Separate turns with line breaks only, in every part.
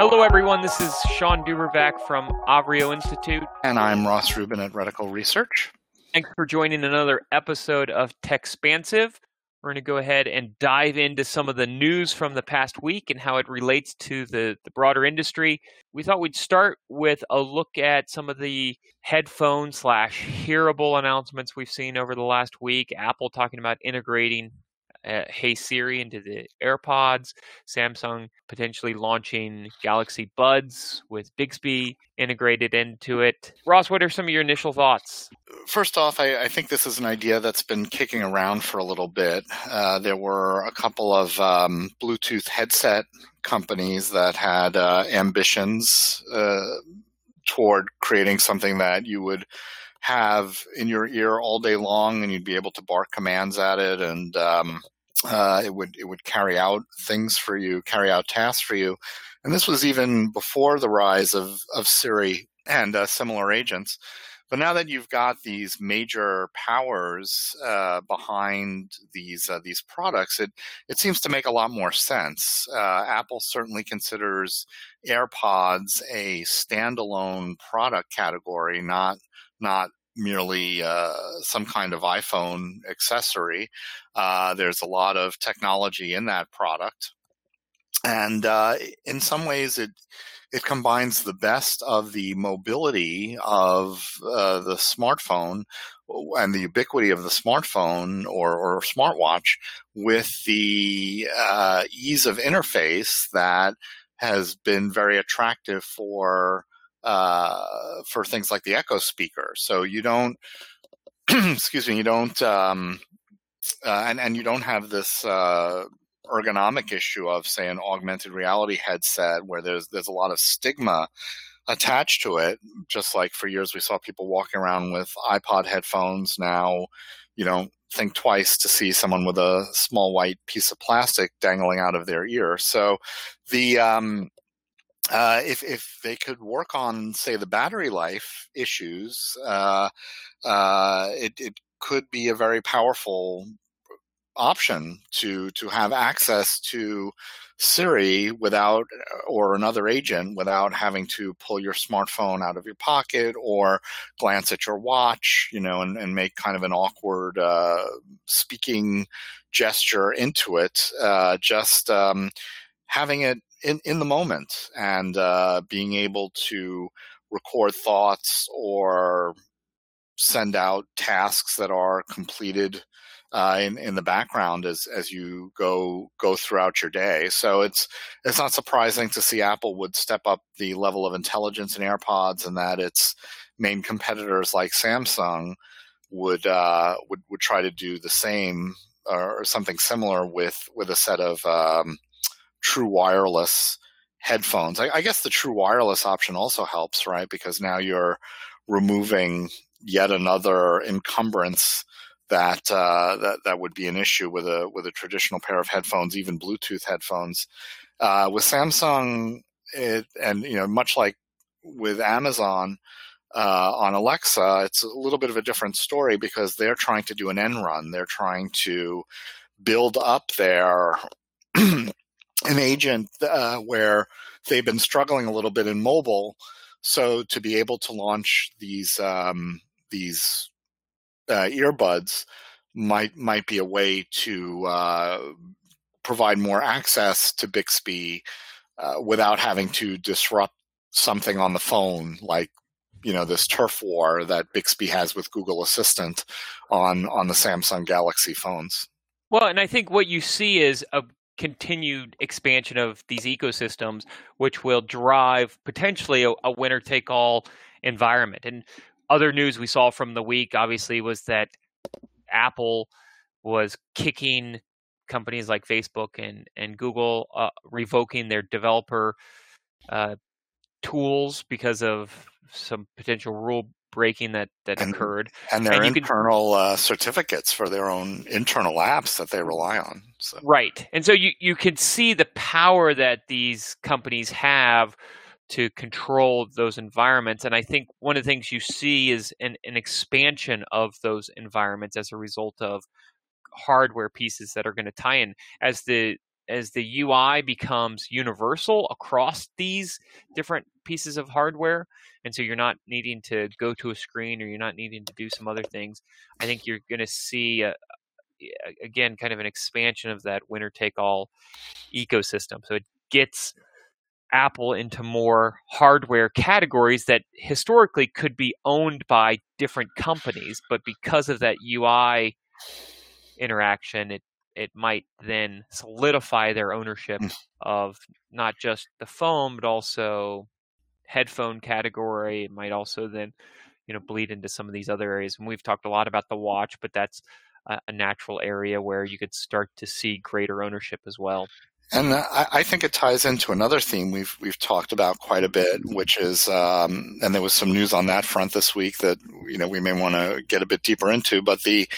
Hello, everyone. This is Shawn DuBravac from Avrio Institute.
And I'm Ross Rubin at Reticle Research.
Thanks for joining another episode of Techspansive. We're going to go ahead and dive into some of the news from the past week and how it relates to the, the broader industry. We thought we'd start with a look at some of the headphone slash hearable announcements we've seen over the last week. Apple talking about integrating uh, Hey Siri into the AirPods, Samsung potentially launching Galaxy Buds with Bixby integrated into it. Ross, what are some of your initial thoughts?
First off, I, I think this is an idea that's been kicking around for a little bit. Uh, there were a couple of um, Bluetooth headset companies that had uh, ambitions uh, toward creating something that you would have in your ear all day long, and you'd be able to bark commands at it, and um, uh, it would it would carry out things for you, carry out tasks for you. And this was even before the rise of of Siri and uh, similar agents. But now that you've got these major powers uh, behind these uh, these products, it it seems to make a lot more sense. Uh, Apple certainly considers AirPods a standalone product category, not not merely uh, some kind of iPhone accessory. Uh, there's a lot of technology in that product, and uh, in some ways, it it combines the best of the mobility of uh, the smartphone and the ubiquity of the smartphone or, or smartwatch with the uh, ease of interface that has been very attractive for for things like the Echo speaker. So you don't, excuse me, you don't, um, uh, and and you don't have this uh, ergonomic issue of say an augmented reality headset where there's there's a lot of stigma attached to it. Just like for years we saw people walking around with iPod headphones. Now you don't think twice to see someone with a small white piece of plastic dangling out of their ear. So the um, uh, if if they could work on say the battery life issues, uh, uh, it, it could be a very powerful option to to have access to Siri without or another agent without having to pull your smartphone out of your pocket or glance at your watch, you know, and, and make kind of an awkward uh, speaking gesture into it. Uh, just um, having it in, in the moment and uh, being able to record thoughts or send out tasks that are completed uh, in, in the background as, as you go go throughout your day. So it's it's not surprising to see Apple would step up the level of intelligence in AirPods and that its main competitors like Samsung would uh, would would try to do the same or something similar with with a set of um, true wireless headphones. I, I, guess the true wireless option also helps, right? Because now you're removing yet another encumbrance that uh, that that would be an issue with a with a traditional pair of headphones, even Bluetooth headphones. Uh, with Samsung, it, and you know, much like with Amazon uh, on Alexa, it's a little bit of a different story because they're trying to do an end run. They're trying to build up their an agent uh, where they've been struggling a little bit in mobile. So to be able to launch these um, these uh, earbuds might might be a way to uh, provide more access to Bixby uh, without having to disrupt something on the phone like you know this turf war that Bixby has with Google Assistant on on the Samsung Galaxy phones.
Well, and I think what you see is a continued expansion of these ecosystems, which will drive potentially a, a winner take all environment. And other news we saw from the week, obviously, was that Apple was kicking companies like Facebook and and Google uh, revoking their developer uh, tools because of some potential rule breaking that that
and,
occurred,
and their and internal can, uh, certificates for their own internal apps that they rely on.
So. Right, and so you you can see the power that these companies have to control those environments, and I think one of the things you see is an, an expansion of those environments as a result of hardware pieces that are going to tie in as the as the UI becomes universal across these different pieces of hardware, and so you're not needing to go to a screen or you're not needing to do some other things, I think you're going to see a, again kind of an expansion of that winner take all ecosystem. So it gets Apple into more hardware categories that historically could be owned by different companies, but because of that UI interaction, it it might then solidify their ownership mm. of not just the phone but also headphone category. It might also then, you know, bleed into some of these other areas. And we've talked a lot about the watch, but that's a, a natural area where you could start to see greater ownership as well.
And I, I, think it ties into another theme we've we've talked about quite a bit, which is, um, and there was some news on that front this week that you know we may want to get a bit deeper into. But the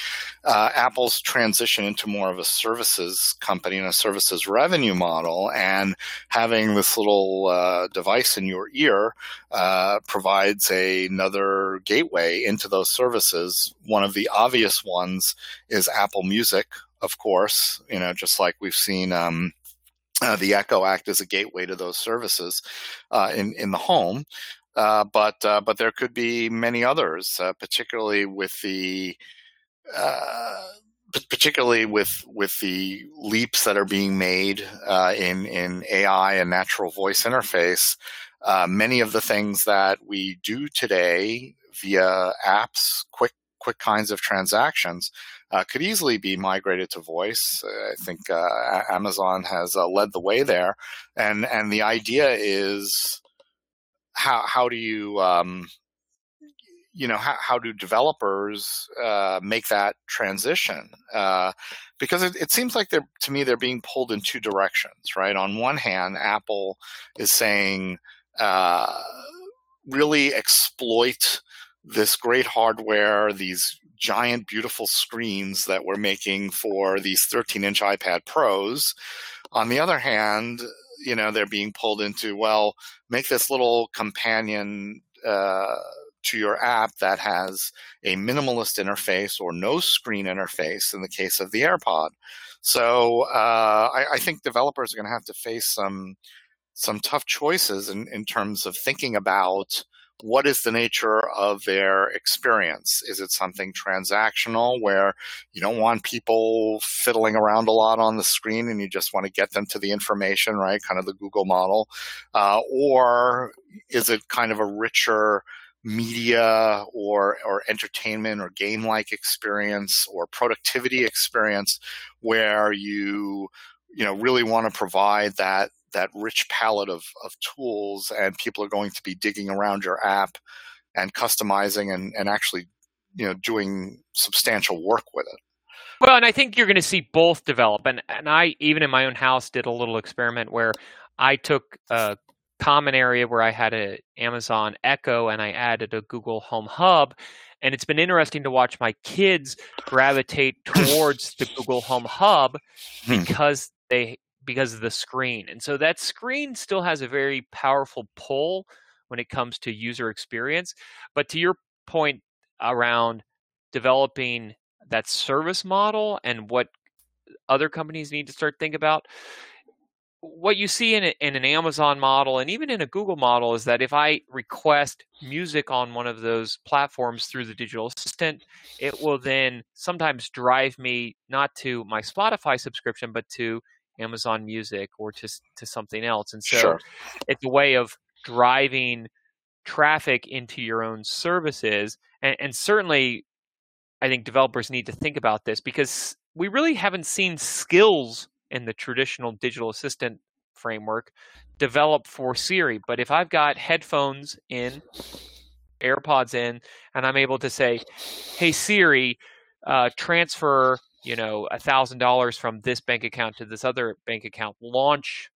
uh, Apple's transition into more of a services company and a services revenue model, and having this little uh, device in your ear uh, provides a, another gateway into those services. One of the obvious ones is Apple Music, of course. You know, just like we've seen. Um, uh, the Echo act as a gateway to those services uh, in in the home. Uh, but uh, but there could be many others, uh, particularly with the uh, particularly with with the leaps that are being made in in AI and natural voice interface. many of the things that we do today via apps, quick quick kinds of transactions uh, could easily be migrated to voice. Uh, I think uh, Amazon has uh, led the way there, and and the idea is how how do you um, you know how, how do developers uh, make that transition? Uh, because it, it, seems like they're to me they're being pulled in two directions right? On one hand apple is saying really exploit this great hardware, these giant, beautiful screens that we're making for these 13 inch iPad Pros. On the other hand, you know, they're being pulled into, well, make this little companion uh, to your app that has a minimalist interface or no screen interface in the case of the AirPod. So uh, I, I, think developers are going to have to face some some tough choices in, in terms of thinking about what is the nature of their experience? Is it something transactional where you don't want people fiddling around a lot on the screen and you just want to get them to the information, right? Kind of the Google model. Uh, or is it kind of a richer media or, or entertainment or game like experience or productivity experience where you, you know, really want to provide that that rich palette of, of tools and people are going to be digging around your app and customizing and, and actually you know doing substantial work with it
well and i think you're going to see both develop and, and i even in my own house did a little experiment where i took a common area where i had an amazon echo and i added a google home hub and it's been interesting to watch my kids gravitate towards the google home hub hmm. because they because of the screen. And so that screen still has a very powerful pull when it comes to user experience. But to your point around developing that service model and what other companies need to start think about, what you see in, in an Amazon model and even in a Google model is that if I request music on one of those platforms through the digital assistant, it will then sometimes drive me not to my Spotify subscription, but to Amazon Music or to to something else. And so sure. it's a way of driving traffic into your own services. And, and certainly, I think developers need to think about this because we really haven't seen skills in the traditional digital assistant framework develop for Siri. But if I've got headphones in, AirPods in, and I'm able to say, "Hey Siri, uh, transfer you know a thousand dollars from this bank account to this other bank account launch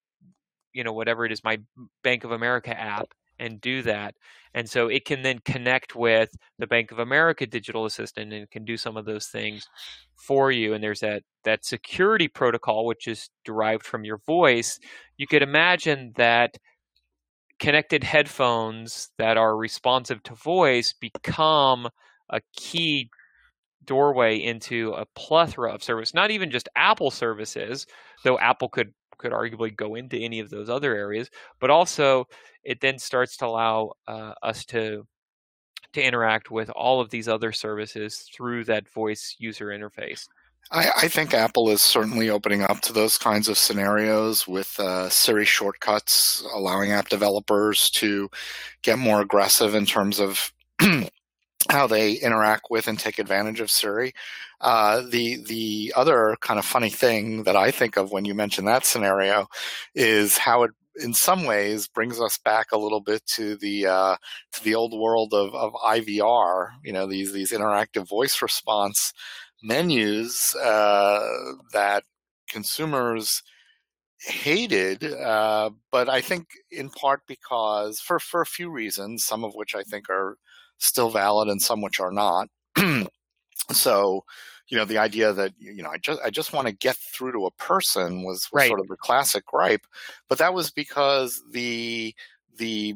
you know whatever it is my bank of america app and do that. And so it can then connect with the bank of america digital assistant and can do some of those things for you. And there's that that security protocol which is derived from your voice. You could imagine that connected headphones that are responsive to voice become a key doorway into a plethora of service, not even just Apple services, though Apple could could arguably go into any of those other areas, but also it then starts to allow uh, us to to interact with all of these other services through that voice user interface.
I, I, think Apple is certainly opening up to those kinds of scenarios with uh, Siri shortcuts, allowing app developers to get more aggressive in terms of how they interact with and take advantage of Siri. Uh, the the other kind of funny thing that I think of when you mention that scenario is how it in some ways brings us back a little bit to the uh, to the old world of, of IVR. You know these these interactive voice response menus uh, that consumers hated, uh, but I think in part because for for a few reasons, some of which I think are still valid and some which are not. so, you know, the idea that you know I just I just want to get through to a person was, was right. sort of the classic gripe, but that was because the the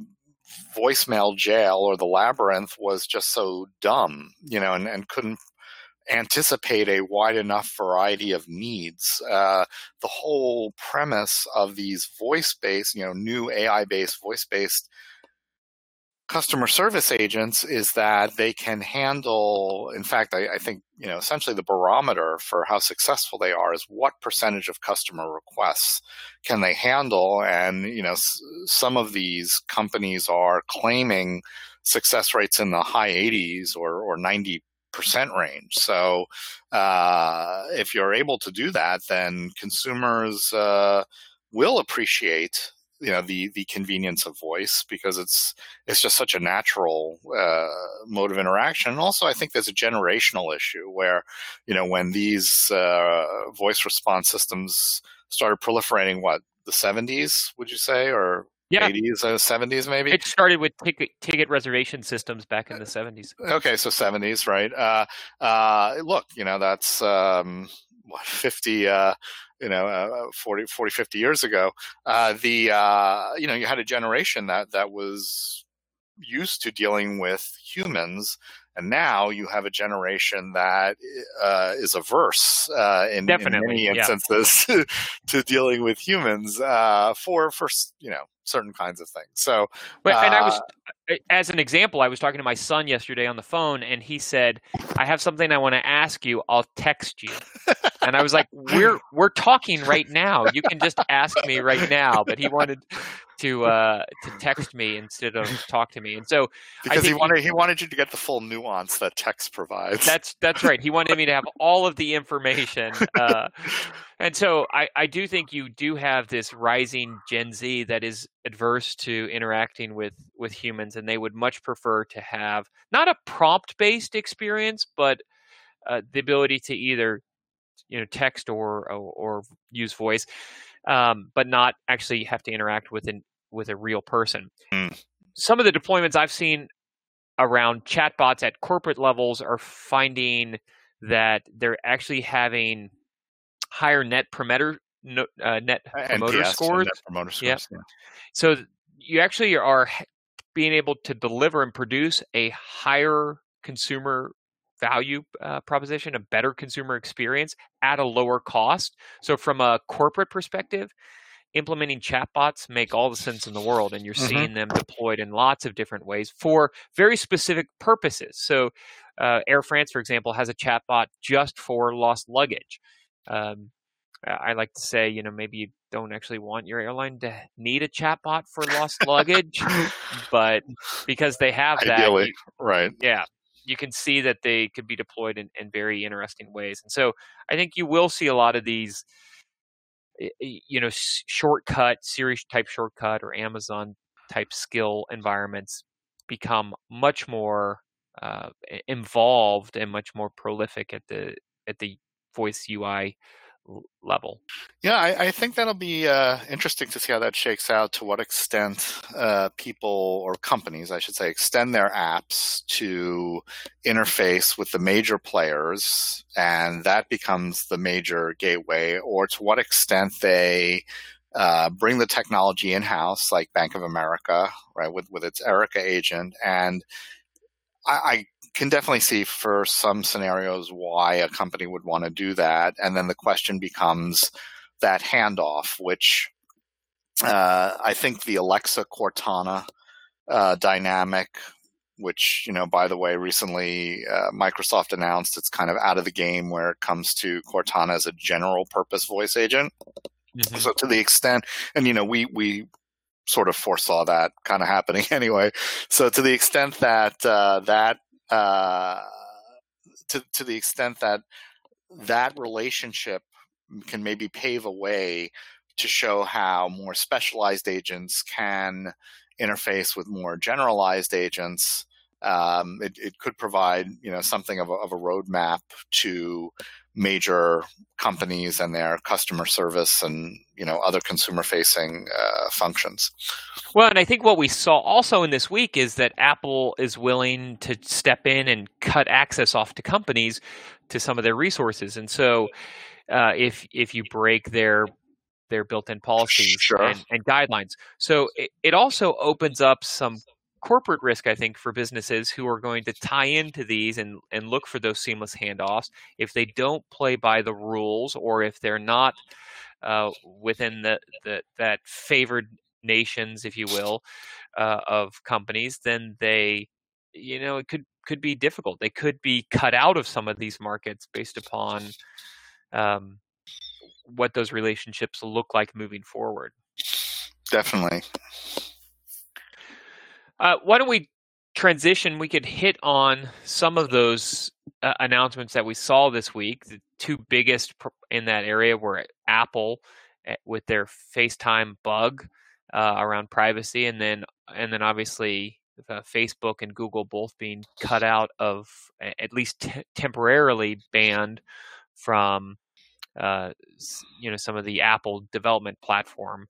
voicemail jail or the labyrinth was just so dumb, you know, and, and couldn't anticipate a wide enough variety of needs. Uh, the whole premise of these voice based, you know, new AI based, voice based customer service agents is that they can handle, in fact, I, I, think, you know, essentially the barometer for how successful they are is what percentage of customer requests can they handle. And, you know, s- some of these companies are claiming success rates in the high 80s or, or 90 percent range. So uh, if you're able to do that, then consumers uh, will appreciate you know the the convenience of voice because it's it's just such a natural uh, mode of interaction. And also, I think there's a generational issue where you know when these uh, voice response systems started proliferating, what the 70s would you say, or yeah. 80s, uh, 70s maybe.
It started with ticket ticket reservation systems back in the 70s.
Okay, so 70s, right? Uh, uh, look, you know that's um, what 50. Uh, you know, uh, 40, 40, 50 years ago, uh, the uh, you know you had a generation that that was used to dealing with humans and now you have a generation that uh, is averse uh, in, in, many instances yeah. to dealing with humans uh, for for you know certain kinds of things. So,
but and I was uh, as an example, I was talking to my son yesterday on the phone, and he said, "I have something I want to ask you. I'll text you." and I was like, "We're we're talking right now. You can just ask me right now." But he wanted to uh, to text me instead of talk to me. And so
because he wanted he, wanted you to get the full nuance that text provides.
That's that's right. He wanted me to have all of the information. Uh, and so I, I do think you do have this rising Gen Z that is adverse to interacting with with humans, and they would much prefer to have not a prompt based experience, but uh, the ability to either you know text or or, or use voice um, but not actually have to interact with an with a real person. Mm. Some of the deployments I've seen around chatbots at corporate levels are finding that they're actually having higher net promoter uh, net promoter NPS, scores. Net
promoter scores. Yeah.
So you actually are being able to deliver and produce a higher consumer value uh, proposition, a better consumer experience at a lower cost. So from a corporate perspective, implementing chatbots make all the sense in the world and you're mm-hmm. seeing them deployed in lots of different ways for very specific purposes so uh, air france for example has a chatbot just for lost luggage um, i like to say you know maybe you don't actually want your airline to need a chatbot for lost luggage but because they have that
you, right
yeah you can see that they could be deployed in, in very interesting ways. And so i think you will see a lot of these you know shortcut Siri type shortcut or amazon type skill environments become much more uh, involved and much more prolific at the at the voice ui level.
Yeah, I, I think that'll be uh, interesting to see how that shakes out. To what extent uh, people or companies, I should say, extend their apps to interface with the major players, and that becomes the major gateway, or to what extent they uh, bring the technology in house, like Bank of America, right, with with its Erica agent, and I, I can definitely see for some scenarios why a company would want to do that. And then the question becomes that handoff, which uh, I think the Alexa Cortana uh, dynamic, which you know, by the way, recently uh, Microsoft announced it's kind of out of the game where it comes to Cortana as a general purpose voice agent. Mm-hmm. So to the extent, and you know, we we sort of foresaw that kind of happening anyway. So to the extent that uh, that uh, to to the extent that that relationship can maybe pave a way to show how more specialized agents can interface with more generalized agents. Um, it, it, could provide, you know, something of a, of a roadmap to major companies and their customer service and you know other consumer facing uh, functions.
Well, and I think what we saw also in this week is that Apple is willing to step in and cut access off to companies to some of their resources, and so uh, if if you break their their built-in policies
sure.
and, and, guidelines, so it, it also opens up some corporate risk, I think, for businesses who are going to tie into these and, and look for those seamless handoffs. If they don't play by the rules or if they're not uh, within the, the, that favored nations, if you will, uh, of companies, then they, you know, it could could be difficult. They could be cut out of some of these markets based upon um, what those relationships look like moving forward.
Definitely.
Uh, why don't we transition? We could hit on some of those uh, announcements that we saw this week. The two biggest in that area were Apple eh, with their FaceTime bug uh, around privacy, and then and then obviously uh, Facebook and Google both being cut out of at least t- temporarily banned from uh, you know some of the Apple development platform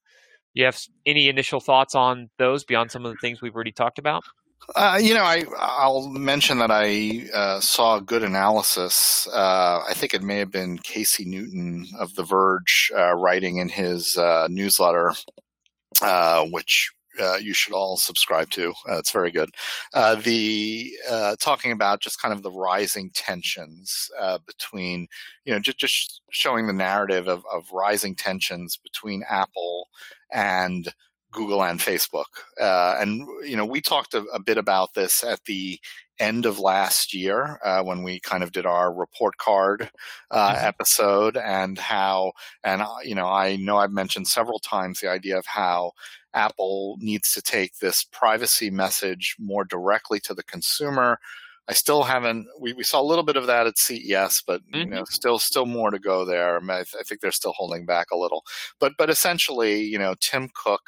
you have any initial thoughts on those beyond some of the things we've already talked about?
Uh, you know, I I'll mention that I uh, saw a good analysis. Uh, I think it may have been Casey Newton of The Verge uh, writing in his uh, newsletter, uh, which you should all subscribe to. It's very good. The talking about just kind of the rising tensions between, you know, just, just showing the narrative of, of rising tensions between Apple and Google and Facebook. Uh, and, you know, we talked a, a, bit about this at the end of last year uh, when we kind of did our report card uh, mm-hmm. episode and how, and, you know, I know I've mentioned several times the idea of how Apple needs to take this privacy message more directly to the consumer. I still haven't. We, we saw a little bit of that at CES, but mm-hmm. you know, still still more to go there. I, mean, I, th- I, think they're still holding back a little. But but essentially, you know, Tim Cook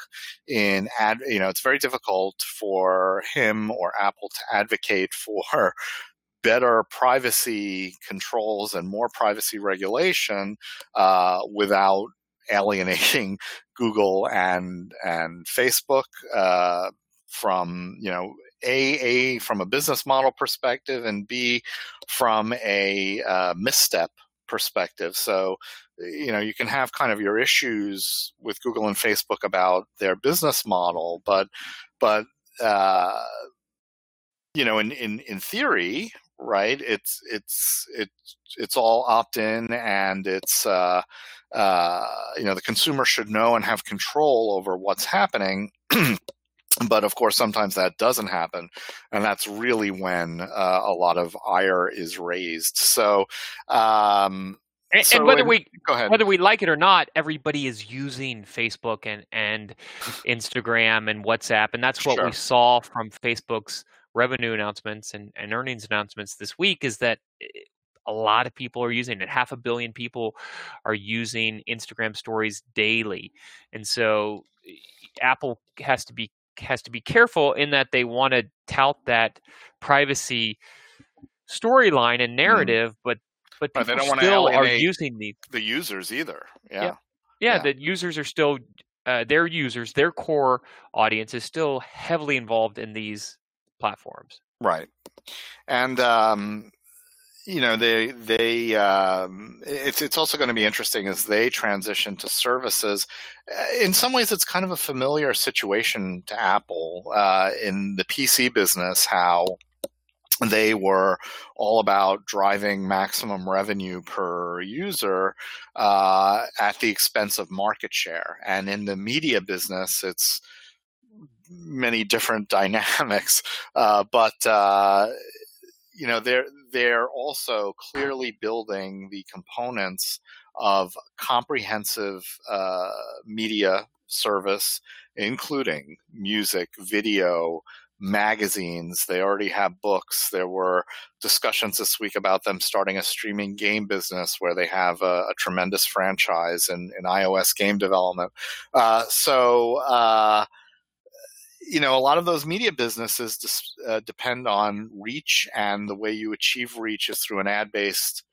in ad. You know, it's very difficult for him or Apple to advocate for better privacy controls and more privacy regulation uh, without alienating Google and and Facebook uh, from you know a a from a business model perspective and b from a uh, misstep perspective. So you know you can have kind of your issues with Google and Facebook about their business model, but but uh, you know in in in theory right it's it's it's it's all opt in and it's uh, uh, you know the consumer should know and have control over what's happening but of course sometimes that doesn't happen and that's really when uh, a lot of ire is raised so um,
and, so and whether we whether we like it or not, everybody is using Facebook and and Instagram and WhatsApp, and that's what sure. we saw from Facebook's revenue announcements and, and earnings announcements this week. Is that eh, a lot of people are using it. Half a billion people are using Instagram stories daily. And so Apple has to be has to be careful in that they want to tout that privacy storyline and mm-hmm. narrative, mm. but but people they don't still are using the
the users either. Yeah.
Yeah, yeah, yeah. the users are still uh, their users, their core audience is still heavily involved in these platforms.
Right. And um, you know they they um, it's it's also going to be interesting as they transition to services. Uh, in some ways, it's kind of a familiar situation to Apple uh, in the PC business. How they were all about driving maximum revenue per user uh, at the expense of market share. And in the media business, it's many different dynamics, uh, but uh, you know they're they're also clearly building the components of comprehensive uh, media service, including music, video, magazines. They already have books. There were discussions this week about them starting a streaming game business where they have a, a tremendous franchise in, in, iOS game development. Uh, so, uh, you know, a lot of those media businesses dis- uh, depend on reach, and the way you achieve reach is through an ad based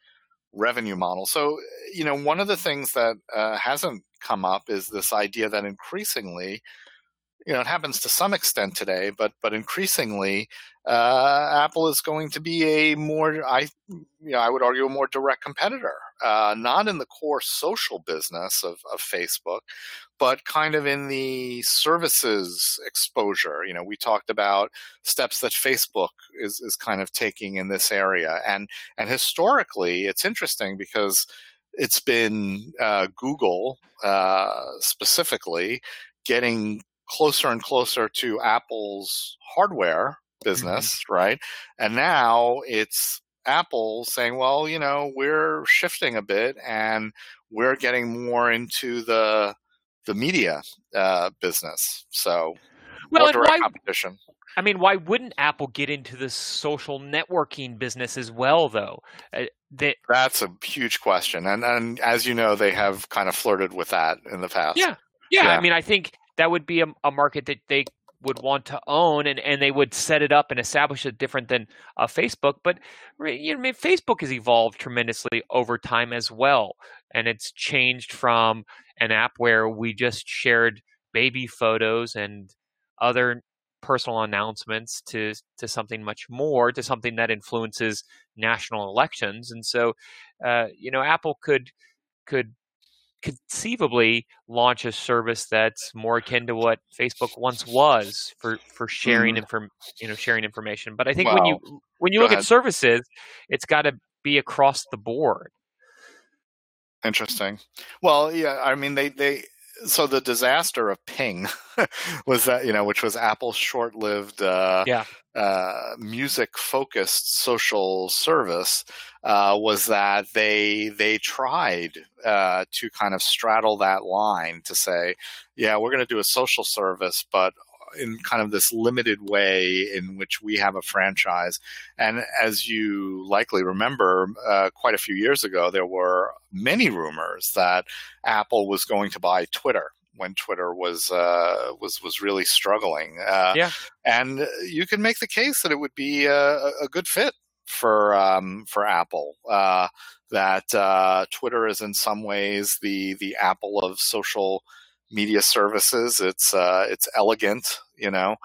revenue model. So, you know, one of the things that uh, hasn't come up is this idea that increasingly, you know, it happens to some extent today, but but increasingly, uh, Apple is going to be a more, I, you know, I would argue a more direct competitor, uh, not in the core social business of, of Facebook, but kind of in the services exposure. You know, we talked about steps that Facebook is is kind of taking in this area, and and historically, it's interesting because it's been uh, Google uh, specifically getting closer and closer to Apple's hardware business, mm-hmm. right? And now it's Apple saying, well, you know, we're shifting a bit and we're getting more into the the media uh, business. So,
well, direct
why, competition.
I mean, why wouldn't Apple get into the social networking business as well, though? Uh,
they, That's a huge question, and and as you know, they have kind of flirted with that in the past.
Yeah, yeah. yeah. I mean, I think that would be a, a, market that they would want to own, and, and they would set it up and establish it different than uh, Facebook. But you know, I mean, Facebook has evolved tremendously over time as well, and it's changed from an app where we just shared baby photos and other personal announcements to to something much more to something that influences national elections and so uh, you know apple could could conceivably launch a service that's more akin to what Facebook once was for for sharing mm. inform you know sharing information. But I think when you when you Go look ahead. at services, it's got to be across the board.
Interesting. Well, yeah, I mean they they so the disaster of Ping was that you know, which was Apple's short-lived, uh,
yeah.
uh, music-focused social service, uh, was that they they tried uh, to kind of straddle that line to say, yeah, we're going to do a social service, but in kind of this limited way in which we have a franchise. And as you likely remember, uh, quite a few years ago, there were many rumors that Apple was going to buy Twitter when Twitter was uh, was was really struggling.
Uh, yeah,
and you can make the case that it would be a, a good fit for um, for Apple. Uh, that uh, Twitter is in some ways the the Apple of social media services. It's uh, it's elegant, you know.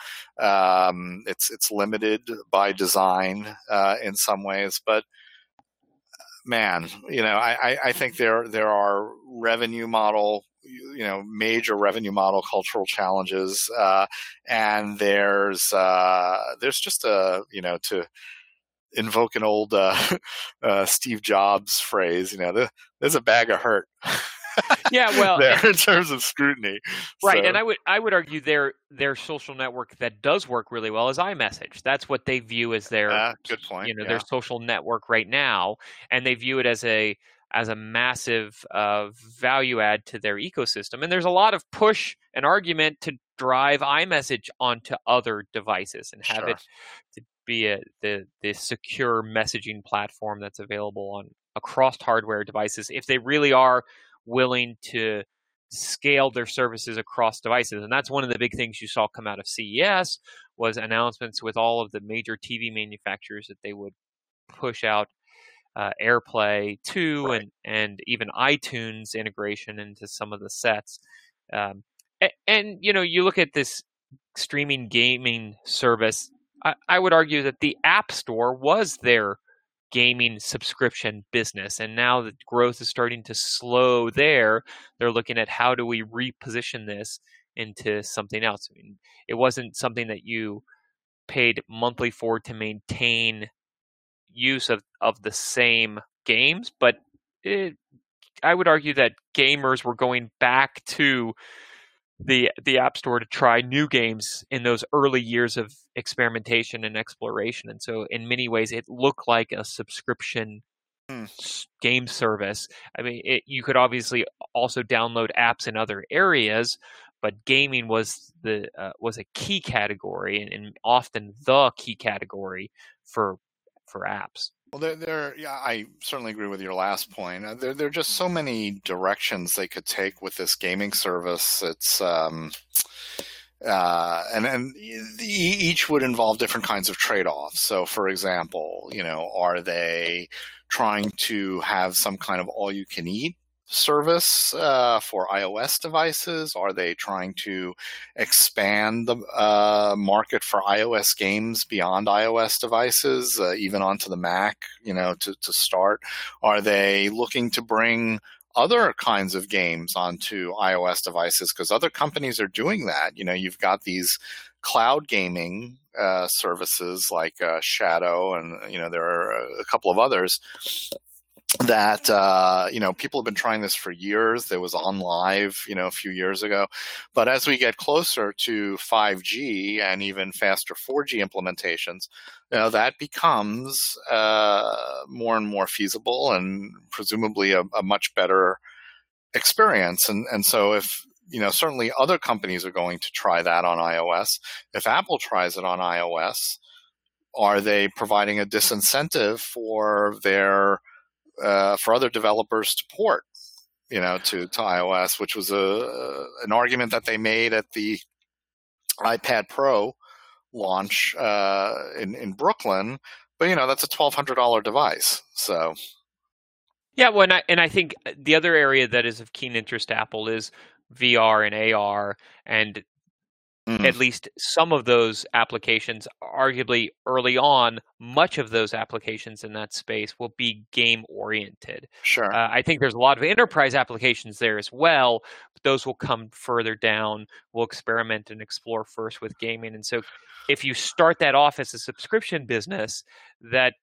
Um, it's it's limited by design uh, in some ways, but man, you know, I, I think there there are revenue model, you know, major revenue model cultural challenges, uh, and there's uh, there's just a you know to invoke an old uh, uh, Steve Jobs phrase, you know, there's a bag of hurt.
yeah, well,
there in terms of scrutiny,
right? So. And I would I would argue their their social network that does work really well is iMessage. That's what they view as their
uh, good point.
You know,
yeah.
their social network right now, and they view it as a as a massive uh, value add to their ecosystem. And there's a lot of push and argument to drive iMessage onto other devices and have
sure.
it to be a, the the secure messaging platform that's available on across hardware devices. If they really are willing to scale their services across devices. And that's one of the big things you saw come out of CES was announcements with all of the major TV manufacturers that they would push out uh, AirPlay 2 right. and, and even iTunes integration into some of the sets. Um, and, and, you know, you look at this streaming gaming service, I, I would argue that the App Store was their gaming subscription business. And now the growth is starting to slow there. They're looking at how do we reposition this into something else. I mean, it wasn't something that you paid monthly for to maintain use of, of the same games, but it, I would argue that gamers were going back to the the App Store to try new games in those early years of experimentation and exploration. And so, in many ways, it looked like a subscription mm. game service. I mean, it, you could obviously also download apps in other areas, but gaming was the uh, was a key category and, and often the key category for for apps.
Well, there, there, yeah, I certainly agree with your last point. Uh, there, there are just so many directions they could take with this gaming service. It's, um, uh, and and each would involve different kinds of trade-offs. So, for example, you know, are they trying to have some kind of all-you-can-eat service uh, for iOS devices? Are they trying to expand the uh, market for iOS games beyond iOS devices, uh, even onto the Mac? You know, to to start, are they looking to bring other kinds of games onto iOS devices? Because other companies are doing that. You know, you've got these cloud gaming uh, services like uh, Shadow, and you know there are a couple of others that uh, you know people have been trying this for years. There was OnLive, you know, a few years ago, but as we get closer to 5G and even faster 4G implementations, you know, that becomes uh, more and more feasible and presumably a, a much better experience. And and so if you know certainly other companies are going to try that on iOS. If Apple tries it on iOS, are they providing a disincentive for their uh, for other developers to port, you know, to, to iOS, which was a an argument that they made at the iPad Pro launch uh, in in Brooklyn. But you know, that's a twelve hundred dollar device, so.
Yeah, well, and I, and I think the other area that is of keen interest to Apple is VR and AR, and Mm. At least some of those applications, arguably early on, much of those applications in that space will be game oriented.
Sure.
Uh, I think there's a lot of enterprise applications there as well, but those will come further down. We'll experiment and explore first with gaming. And so if you start that off as a subscription business, that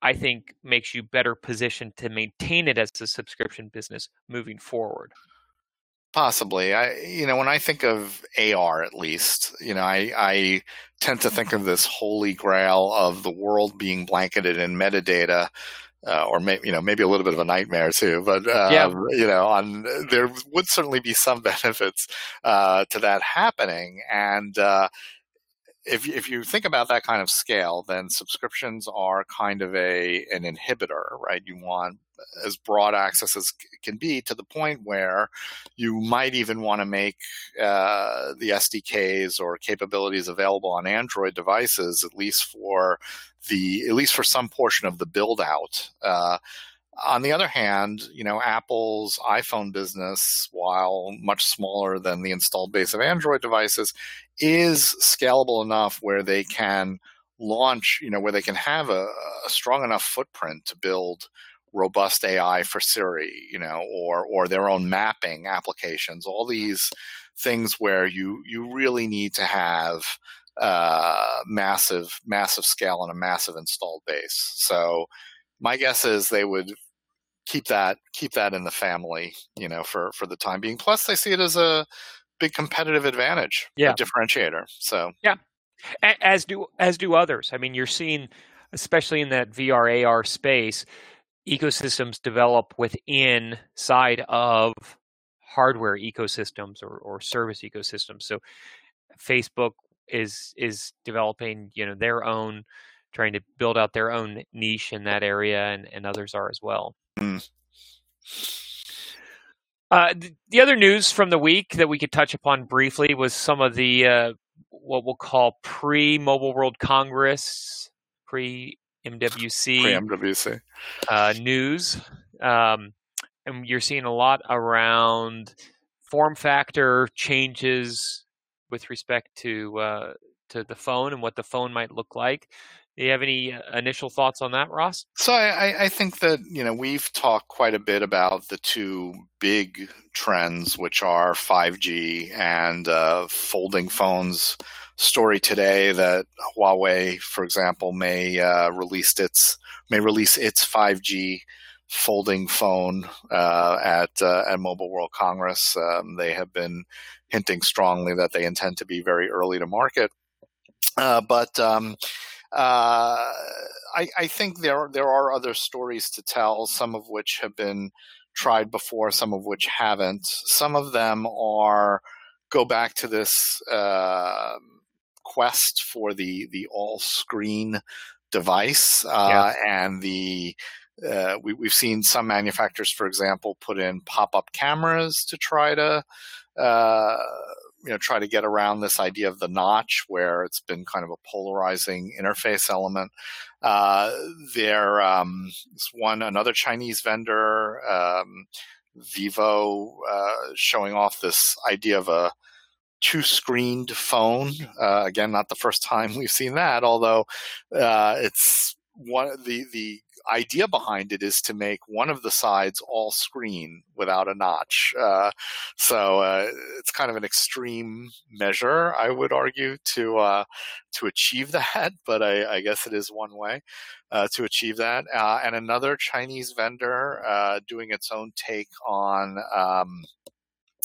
I think makes you better positioned to maintain it as a subscription business moving forward.
Possibly. I you know, when I think of AR at least, you know, I I tend to think of this holy grail of the world being blanketed in metadata. Uh, or maybe you know maybe a little bit of a nightmare too, but uh, yeah. you know, on there would certainly be some benefits uh, to that happening, and uh, if if you think about that kind of scale, then subscriptions are kind of a an inhibitor, right? You want as broad access as can be to the point where you might even want to make uh, the SDKs or capabilities available on Android devices, at least for the at least for some portion of the build out. Uh, on the other hand, you know, Apple's iPhone business, while much smaller than the installed base of Android devices, is scalable enough where they can launch, you know, where they can have a, a strong enough footprint to build robust AI for Siri, you know, or or their own mapping applications. All these things where you you really need to have uh, massive massive scale and a massive installed base. So my guess is they would keep that keep that in the family, you know, for for the time being. Plus, they see it as a big competitive advantage, yeah, differentiator. So
yeah, as do as do others. I mean, you're seeing, especially in that VR AR space, ecosystems develop within side of hardware ecosystems or, or service ecosystems. So Facebook is is developing, you know, their own trying to build out their own niche in that area and, and others are as well. Mm. Uh, the other news from the week that we could touch upon briefly was some of the uh, what we'll call pre Mobile World Congress, pre MWC,
MWC
uh, news, um, and you're seeing a lot around form factor changes with respect to uh, to the phone and what the phone might look like. Do you have any uh, initial thoughts on that, Ross?
So I, I, think that you know we've talked quite a bit about the two big trends, which are 5G and uh, folding phones story today that Huawei, for example, may uh, release its may release its 5G folding phone uh, at uh, at Mobile World Congress. Um, they have been hinting strongly that they intend to be very early to market. Uh, but um, uh, I, I, think there there are other stories to tell, some of which have been tried before, some of which haven't. Some of them are go back to this uh, quest for the the all screen device uh, yeah. and the uh, we, have seen some manufacturers, for example, put in pop-up cameras to try to, uh, you know, try to get around this idea of the notch, where it's been kind of a polarizing interface element. Uh, there, um, one another Chinese vendor, um, Vivo, uh, showing off this idea of a two screened phone. Uh, again, not the first time we've seen that, although uh, it's one the the idea behind it is to make one of the sides all screen without a notch. Uh, so uh, it's kind of an extreme measure, I would argue, to uh, to achieve that. But I, I, guess it is one way uh, to achieve that. Uh, and another Chinese vendor uh, doing its own take on. Um,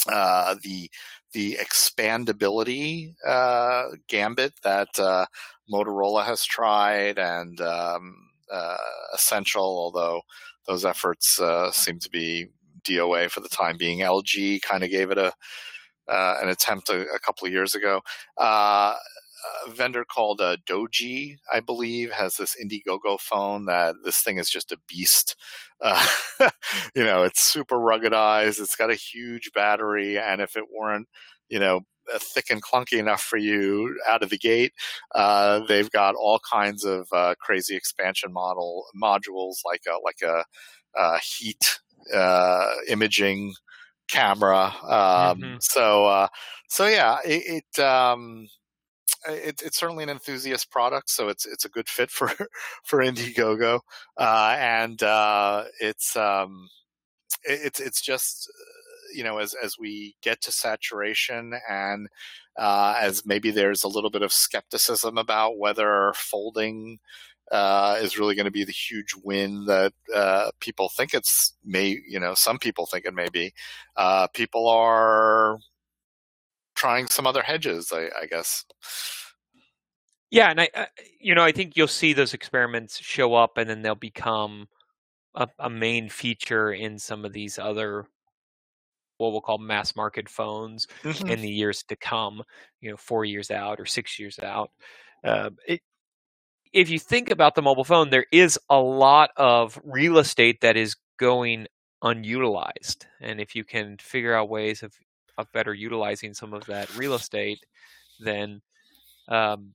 the the expandability gambit that Motorola has tried, and um, uh, essential, although those efforts uh, seem to be DOA for the time being. LG kind of gave it a uh, an attempt a, a, couple of years ago. A vendor called uh, Doogee, I believe, has this Indiegogo phone that this thing is just a beast. Uh, you know, it's super ruggedized. It's got a huge battery, and if it weren't, you know, uh, thick and clunky enough for you out of the gate. Uh, they've got all kinds of uh, crazy expansion model modules, like a like a, a heat uh, imaging camera. Um, mm-hmm. So uh, so yeah, it. it um, it, it's certainly an enthusiast product, so it's it's a good fit for for Indiegogo, uh, and it's um, it, it's it's just you know, as as we get to saturation and uh, as maybe there's a little bit of skepticism about whether folding uh, is really going to be the huge win that uh, people think it's may you know some people think it may be. Uh, people are trying some other hedges, I, I guess.
Yeah, and I, you know, I think you'll see those experiments show up, and then they'll become a, a main feature in some of these other what we'll call mass market phones mm-hmm. in the years to come, you know, four years out or six years out. Uh, it, if you think about the mobile phone, there is a lot of real estate that is going unutilized. And if you can figure out ways of, of better utilizing some of that real estate, then um,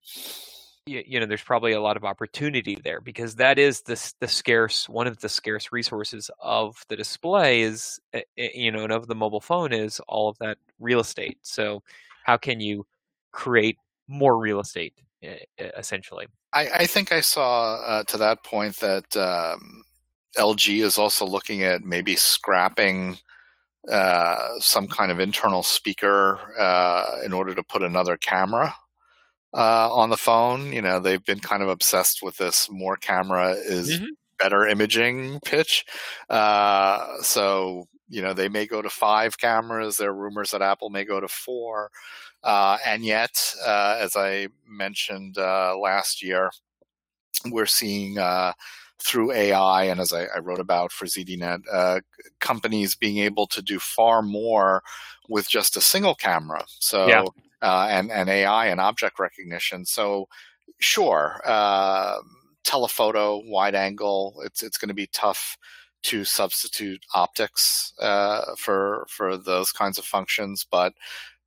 you, you know there's probably a lot of opportunity there because that is the the scarce one of the scarce resources of the display is eh, eh, you know and of the mobile phone is all of that real estate. So how can you create more real estate eh, essentially?
I, I think I saw uh, to that point that um, LG is also looking at maybe scrapping uh, some kind of internal speaker uh, in order to put another camera uh, on the phone. You know, they've been kind of obsessed with this more camera is mm-hmm. better imaging pitch. Uh, so, you know, they may go to five cameras. There are rumors that Apple may go to four. Uh, and yet, uh, as I mentioned uh, last year, we're seeing uh, through AI, and as I, I, wrote about for ZDNet, uh, companies being able to do far more with just a single camera. So, yeah uh, and, and AI and object recognition. So, sure, uh, telephoto, wide angle, it's it's going to be tough to substitute optics uh, for for those kinds of functions, but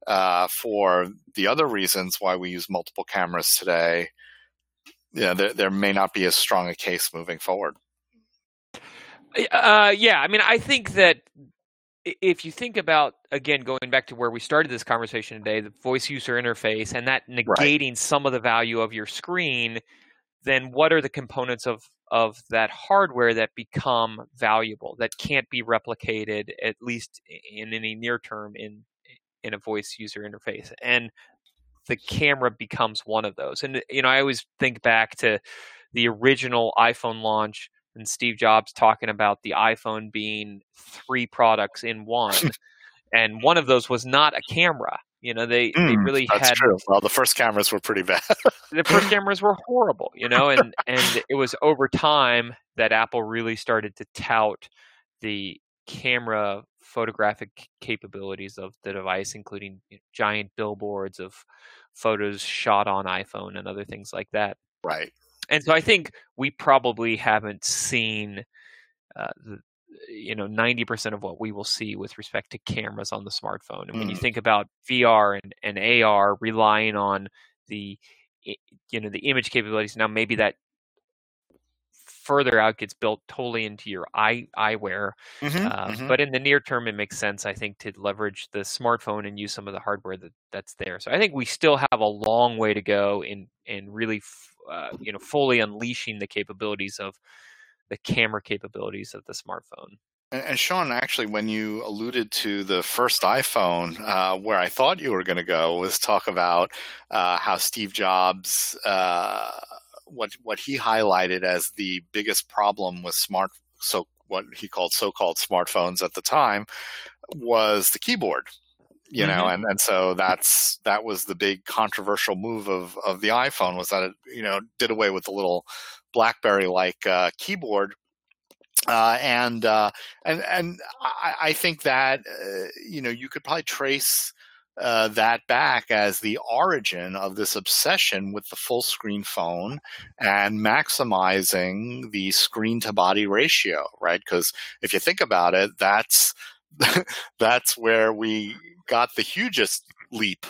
uh, for the other reasons why we use multiple cameras today, yeah, there, there may not be as strong a case moving forward.
Uh, yeah, I mean, I think that if you think about again going back to where we started this conversation today the voice user interface and that negating right. some of the value of your screen then what are the components of of that hardware that become valuable that can't be replicated at least in any near term in in a voice user interface and the camera becomes one of those. And you know, I always think back to the original iPhone launch and Steve Jobs talking about the iPhone being three products in one. and one of those was not a camera. You know, they, mm, they really
that's
had.
True. Well, the first cameras were pretty bad.
the first cameras were horrible, you know, and and it was over time that Apple really started to tout the camera photographic capabilities of the device, including giant billboards of photos shot on iPhone and other things like that.
Right.
And so I think we probably haven't seen uh, the, you know 90% of what we will see with respect to cameras on the smartphone and when you mm. think about vr and, and ar relying on the you know the image capabilities now maybe that further out gets built totally into your eye eyewear mm-hmm, uh, mm-hmm. but in the near term it makes sense i think to leverage the smartphone and use some of the hardware that, that's there so i think we still have a long way to go in in really uh, you know fully unleashing the capabilities of the camera capabilities of the smartphone.
And, and Shawn, actually, when you alluded to the first iPhone, uh, where I thought you were going to go was talk about uh, how Steve Jobs, uh, what what he highlighted as the biggest problem with smart, so what he called so-called smartphones at the time, was the keyboard you know mm-hmm. and, and so that's that was the big controversial move of of the iphone was that it you know did away with the little BlackBerry like uh, keyboard. Uh, and uh, and and I, I think that uh, you know you could probably trace uh, that back as the origin of this obsession with the full screen phone and maximizing the screen to body ratio, right? Because if you think about it, that's that's where we got the hugest leap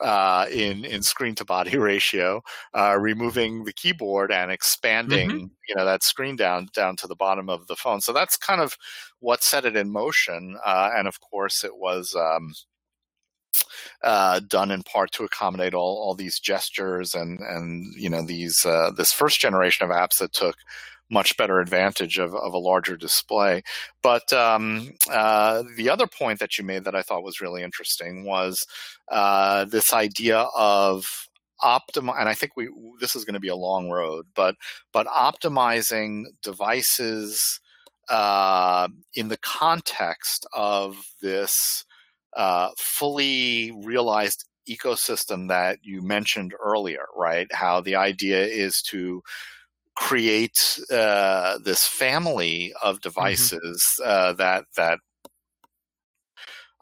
uh, in in screen to body ratio, uh, removing the keyboard and expanding mm-hmm. you know that screen down down to the bottom of the phone. So that's kind of what set it in motion. Uh, and of course, it was. Um, uh, done in part to accommodate all, all these gestures and and you know these uh, this first generation of apps that took much better advantage of, of a larger display. But um, uh, the other point that you made that I thought was really interesting was uh, this idea of optimize and i think we this is going to be a long road but but optimizing devices uh, in the context of this uh, fully realized ecosystem that you mentioned earlier right how the idea is to create uh, this family of mm-hmm. devices mm-hmm. uh, that that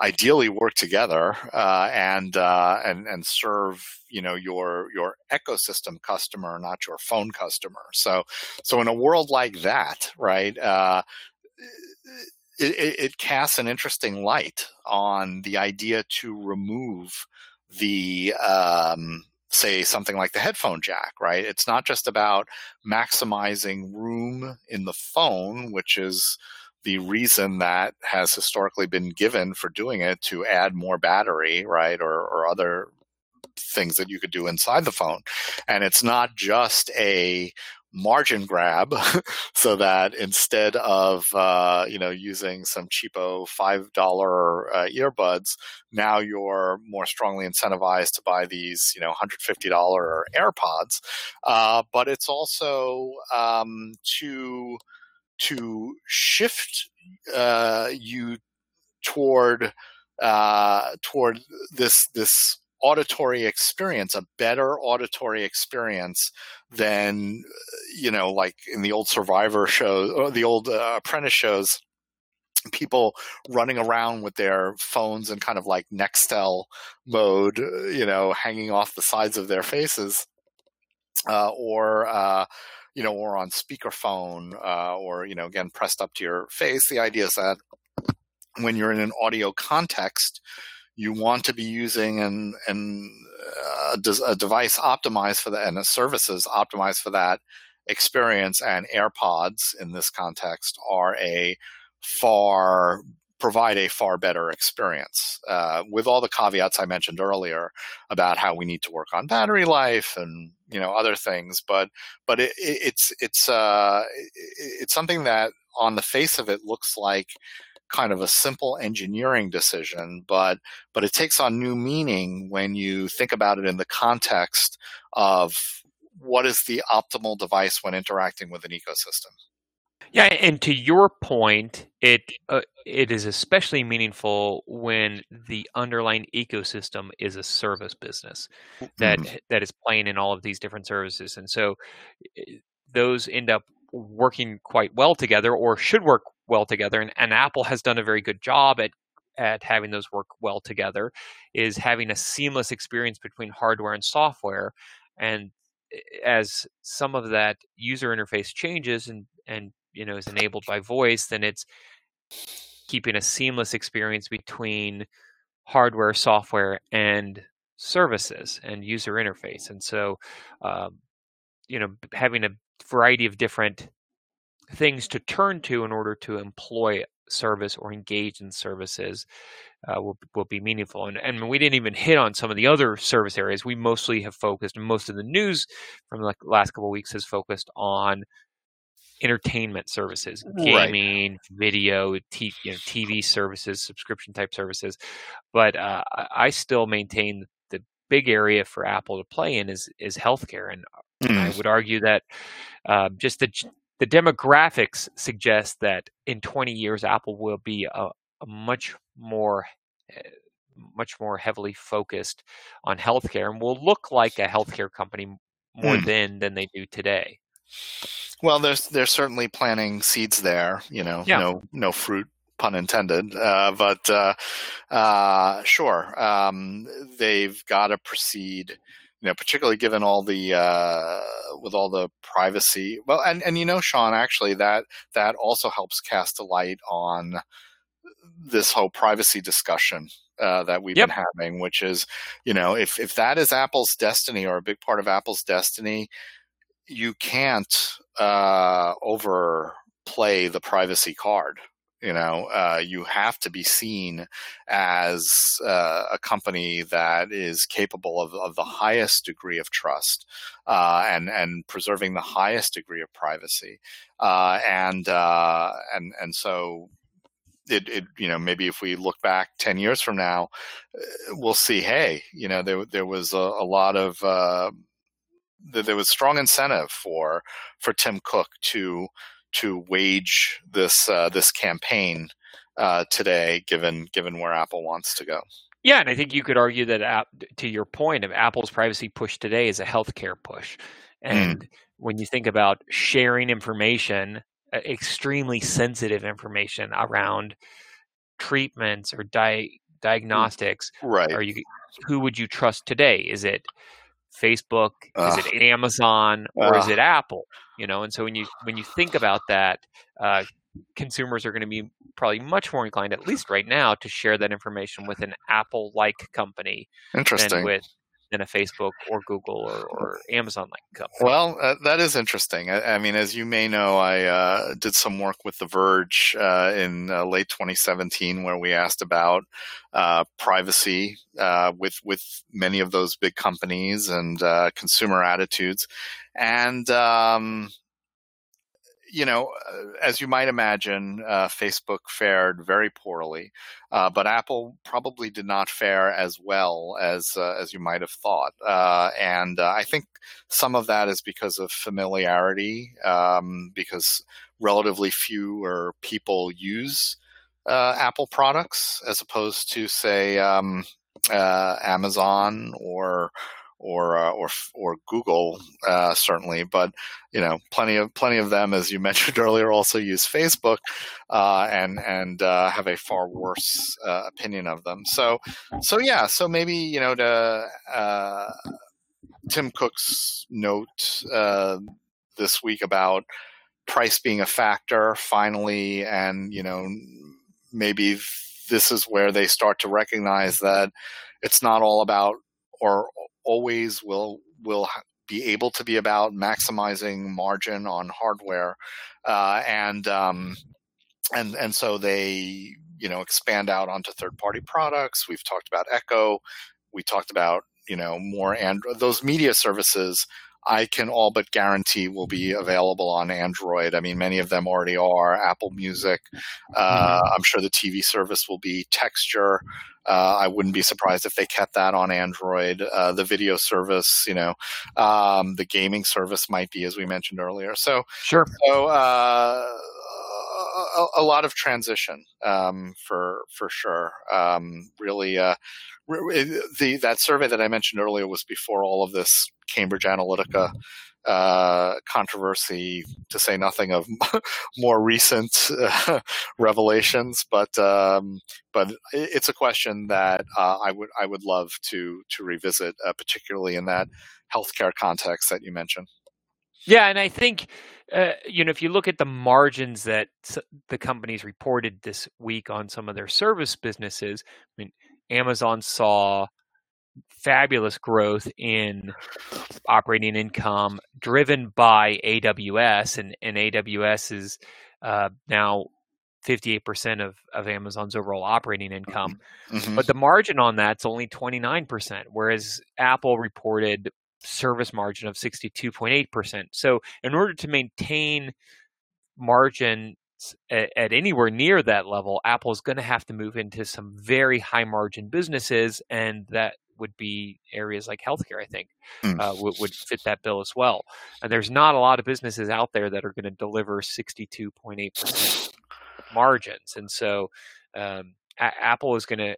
ideally work together uh, and uh, and and serve you know your your ecosystem customer, not your phone customer. So so in a world like that, right? Uh, it, it, casts an interesting light on the idea to remove the um, say something like the headphone jack, right? It's not just about maximizing room in the phone, which is the reason that has historically been given for doing it to add more battery, right? Or, or other things that you could do inside the phone. And it's not just a margin grab so that instead of uh, you know using some cheapo five dollar uh, earbuds now you're more strongly incentivized to buy these you know $150 airpods. Uh, but it's also um, to to shift uh, you toward uh, toward this this auditory experience, a better auditory experience than, you know, like in the old Survivor shows or the old uh, Apprentice shows, people running around with their phones in kind of like Nextel mode, you know, hanging off the sides of their faces, uh, or, uh, you know, or on speakerphone, uh, or, you know, again, pressed up to your face. The idea is that when you're in an audio context, you want to be using and an uh, a device optimized for that and services optimized for that experience. And AirPods in this context are a far provide a far better experience uh, with all the caveats I mentioned earlier about how we need to work on battery life and you know other things. But but it, it's it's uh, it's something that on the face of it looks like kind of a simple engineering decision, but but it takes on new meaning when you think about it in the context of what is the optimal device when interacting with an ecosystem.
Yeah, and to your point, it uh, it is especially meaningful when the underlying ecosystem is a service business that mm-hmm. that is playing in all of these different services, and so eh, those end up working quite well together, or should work well together. And, and Apple has done a very good job at at having those work well together. Is having a seamless experience between hardware and software, and eh, as some of that user interface changes and and you know is enabled by voice, then it's keeping a seamless experience between hardware, software, and services and user interface. And so, um, you know, having a variety of different things to turn to in order to employ service or engage in services uh, will will be meaningful. And and we didn't even hit on some of the other service areas. We mostly have focused, and most of the news from the last couple of weeks has focused on entertainment services, gaming, right. video, t- you know, TV services, subscription type services. But uh, I still maintain the big area for Apple to play in is is healthcare, and mm. I would argue that uh, just the the demographics suggest that in 20 years, Apple will be a, a much more eh, much more heavily focused on healthcare and will look like a healthcare company more mm. than than they do today.
Well, there's they're certainly planting seeds there. You know, yeah. no no fruit pun intended. Uh, but uh, uh, sure, um, they've got to proceed. You know, particularly given all the uh, with all the privacy. Well, and and you know, Shawn, actually, that that also helps cast a light on this whole privacy discussion uh, that we've yep. been having, which is, you know, if if that is Apple's destiny or a big part of Apple's destiny, you can't uh, overplay the privacy card. You know, uh, you have to be seen as uh, a company that is capable of, of the highest degree of trust uh, and and preserving the highest degree of privacy, uh, and uh, and and so it, it, you know maybe if we look back 10 years from now we'll see hey you know there there was a, a lot of uh, there was strong incentive for for Tim Cook to to wage this uh, this campaign uh, today, given given where Apple wants to go.
Yeah, and I think you could argue that, to your point, of Apple's privacy push today is a healthcare push, and mm. when you think about sharing information, extremely sensitive information around treatments or di- diagnostics,
right?
Are you who would you trust today? Is it Facebook? Is it Amazon or is it Apple? You know, and so when you when you think about that, uh, consumers are going to be probably much more inclined, at least right now, to share that information with an Apple-like company
Interesting.
than with than a Facebook or Google or, or Amazon like company.
Well, uh, that is interesting. I, I, mean, as you may know, I uh, did some work with The Verge uh, in uh, late 2017 where we asked about uh, privacy uh, with with many of those big companies and consumer attitudes, and um, you know, uh, as you might imagine, uh, Facebook fared very poorly, uh, but Apple probably did not fare as well as uh, as you might have thought. Uh, and uh, I think some of that is because of familiarity, um, because relatively fewer people use Apple products as opposed to, say, um, Amazon or or uh, or or Google uh, certainly, but you know, plenty of plenty of them, as you mentioned earlier, also use Facebook uh, and and uh, have a far worse uh, opinion of them. So so yeah, so maybe you know to uh, Tim Cook's note this week about price being a factor finally, and you know maybe this is where they start to recognize that it's not all about or always will will be able to be about maximizing margin on hardware, uh, and um, and and so they you know expand out onto third party products. We've talked about Echo. We talked about you know more and those media services I can all but guarantee will be available on Android. I mean, many of them already are. Apple Music. Uh, mm-hmm. I'm sure the TV service will be Texture. Uh, I wouldn't be surprised if they kept that on Android. Uh, the video service, you know, um, the gaming service might be, as we mentioned earlier. So,
sure.
So, uh, a, a, lot of transition um, for for sure. Um, really, uh, the that survey that I mentioned earlier was before all of this Cambridge Analytica uh, controversy, to say nothing of more recent uh, revelations. But um, but it's a question that uh, I would I would love to to revisit, uh, particularly in that healthcare context that you mentioned.
Yeah, and I think uh, you know if you look at the margins that the companies reported this week on some of their service businesses, I mean, Amazon saw fabulous growth in operating income driven by AWS, and, and AWS is uh, now 58% of, of Amazon's overall operating income. Mm-hmm. But the margin on that's only 29%, whereas Apple reported service margin of 62.8%. So, in order to maintain margin at, at, anywhere near that level, Apple is going to have to move into some very high margin businesses, and that would be areas like healthcare. I think mm. uh, would, would fit that bill as well. And there's not a lot of businesses out there that are going to deliver 62.8 percent margins, and so um, a- Apple is going to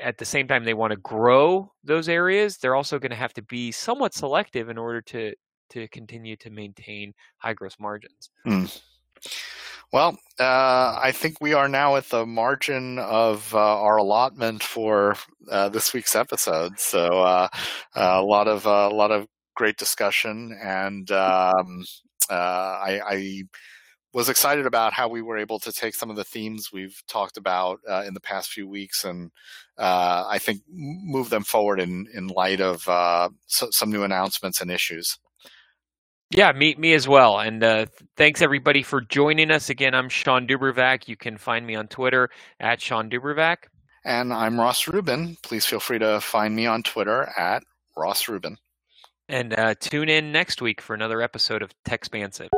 at the same time they want to grow those areas, they're also going to have to be somewhat selective in order to to continue to maintain high gross margins.
Mm. Well, uh, I think we are now at the margin of uh, our allotment for uh, this week's episode. So uh, a lot of a lot of great discussion, and um, uh, I, I was excited about how we were able to take some of the themes we've talked about uh, in the past few weeks and uh, I think move them forward in, in light of uh, so, some new announcements and issues.
Yeah, me me as well. And uh, thanks everybody for joining us again. I'm Shawn DuBravac. You can find me on Twitter at Shawn DuBravac.
And I'm Ross Rubin. Please feel free to find me on Twitter at Ross Rubin.
And uh, tune in next week for another episode of Techspansive.